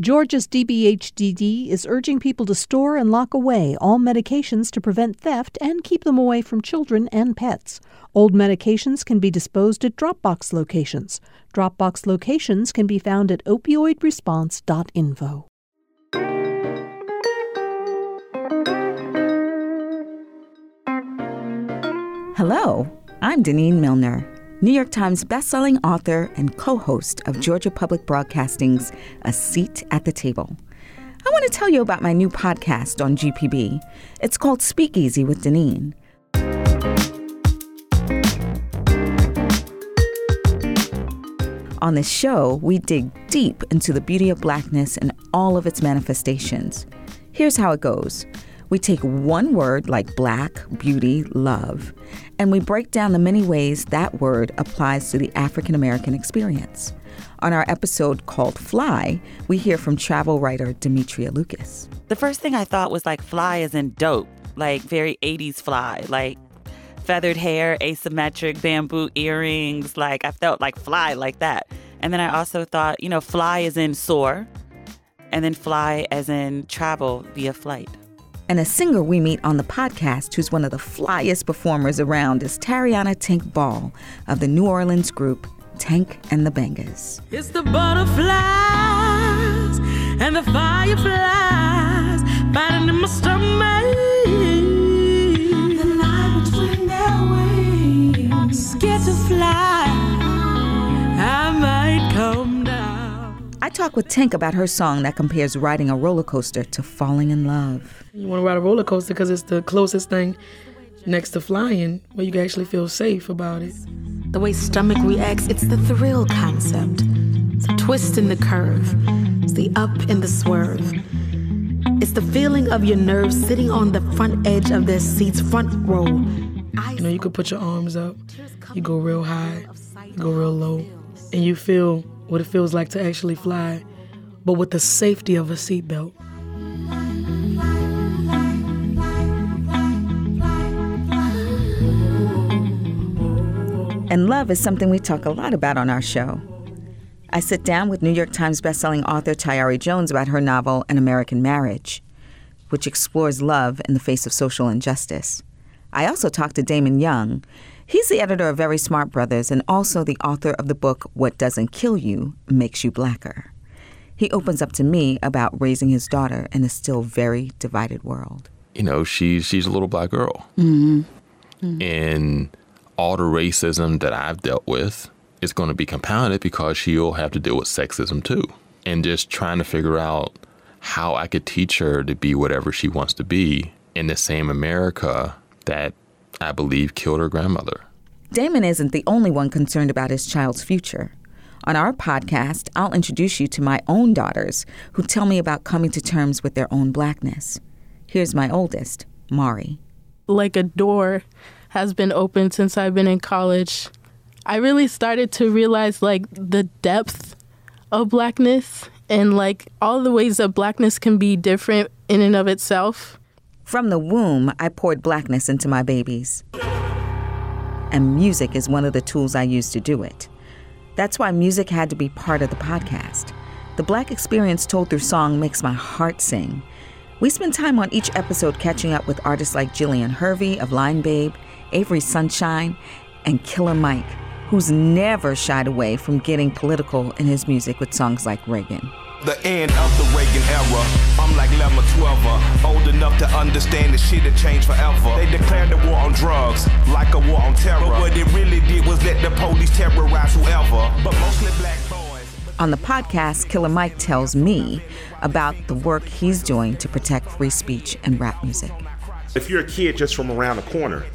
Georgia's DBHDD is urging people to store and lock away all medications to prevent theft and keep them away from children and pets. Old medications can be disposed at Dropbox locations. Dropbox locations can be found at opioidresponse.info. Hello, I'm Denene Millner. New York Times bestselling author and co host of Georgia Public Broadcasting's A Seat at the Table. I want to tell you about my new podcast on GPB. It's called Speakeasy with Denene. On this show, we dig deep into the beauty of blackness and all of its manifestations. Here's how it goes we take one word like black, beauty, love, and we break down the many ways that word applies to the African American experience. On our episode called Fly, we hear from travel writer Demetria Lucas. The first thing I thought was like fly is in dope, like very 80s fly, like feathered hair, asymmetric bamboo earrings. Like I felt like fly like that. And then I also thought, you know, fly is in soar, and then fly as in travel via flight. And a singer we meet on the podcast who's one of the flyest performers around is Tarriona Tank Ball of the New Orleans group Tank and the Bangas. It's the butterflies and the fireflies biting in my stomach. Talk with Tank about her song that compares riding a roller coaster to falling in love. You want to ride a roller coaster because it's the closest thing next to flying where you can actually feel safe about it. The way stomach reacts, it's the thrill concept. It's a twist in the curve, it's the up and the swerve. It's the feeling of your nerves sitting on the front edge of their seat's front row. You know, you could put your arms up, you go real high, you go real low, and you feel what it feels like to actually fly, but with the safety of a seatbelt. And love is something we talk a lot about on our show. I sit down with New York Times bestselling author Tayari Jones about her novel An American Marriage, which explores love in the face of social injustice. I also talk to Damon Young. He's the editor of Very Smart Brothas and also the author of the book What Doesn't Kill You Makes You Blacker. He opens up to me about raising his daughter in a still very divided world. You know, she's she's a little black girl. Mm-hmm. Mm-hmm. And all the racism that I've dealt with is going to be compounded because she'll have to deal with sexism too. And just trying to figure out how I could teach her to be whatever she wants to be in the same America that I believe killed her grandmother. Damon isn't the only one concerned about his child's future. On our podcast, I'll introduce you to my own daughters who tell me about coming to terms with their own blackness. Here's my oldest, Mari. Like a door has been opened since I've been in college. I really started to realize like the depth of blackness and like all the ways that blackness can be different in and of itself. From the womb, I poured blackness into my babies. And music is one of the tools I use to do it. That's why music had to be part of the podcast. The black experience told through song makes my heart sing. We spend time on each episode catching up with artists like Jillian Hervey of Lion Babe, Avery Sunshine, and Killer Mike, who's never shied away from getting political in his music with songs like Reagan. The end of the Reagan era. I'm like Lemma 12 old enough to understand the shit had changed forever. They declared the war on drugs, like a war on terror. But what it really did was let the police terrorize whoever. But mostly black boys. On the podcast, Killer Mike tells me about the work he's doing to protect free speech and rap music. If you're a kid just from around the corner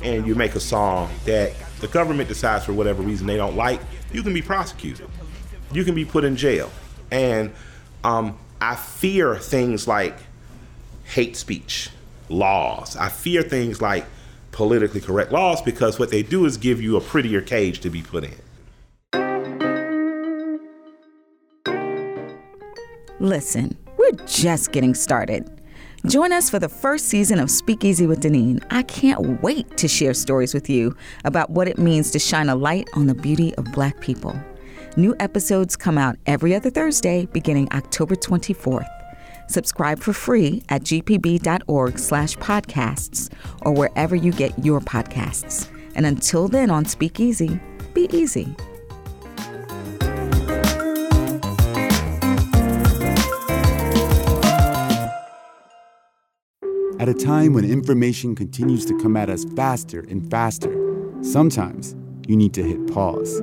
and you make a song that the government decides for whatever reason they don't like, you can be prosecuted. You can be put in jail. And um, I fear things like hate speech laws. I fear things like politically correct laws because what they do is give you a prettier cage to be put in. Listen, we're just getting started. Join us for the first season of Speakeasy with Denene. I can't wait to share stories with you about what it means to shine a light on the beauty of Black people. New episodes come out every other Thursday beginning October 24th. Subscribe for free at gpb.org slash podcasts or wherever you get your podcasts. And until then on Speakeasy, be easy. At a time when information continues to come at us faster and faster, sometimes you need to hit pause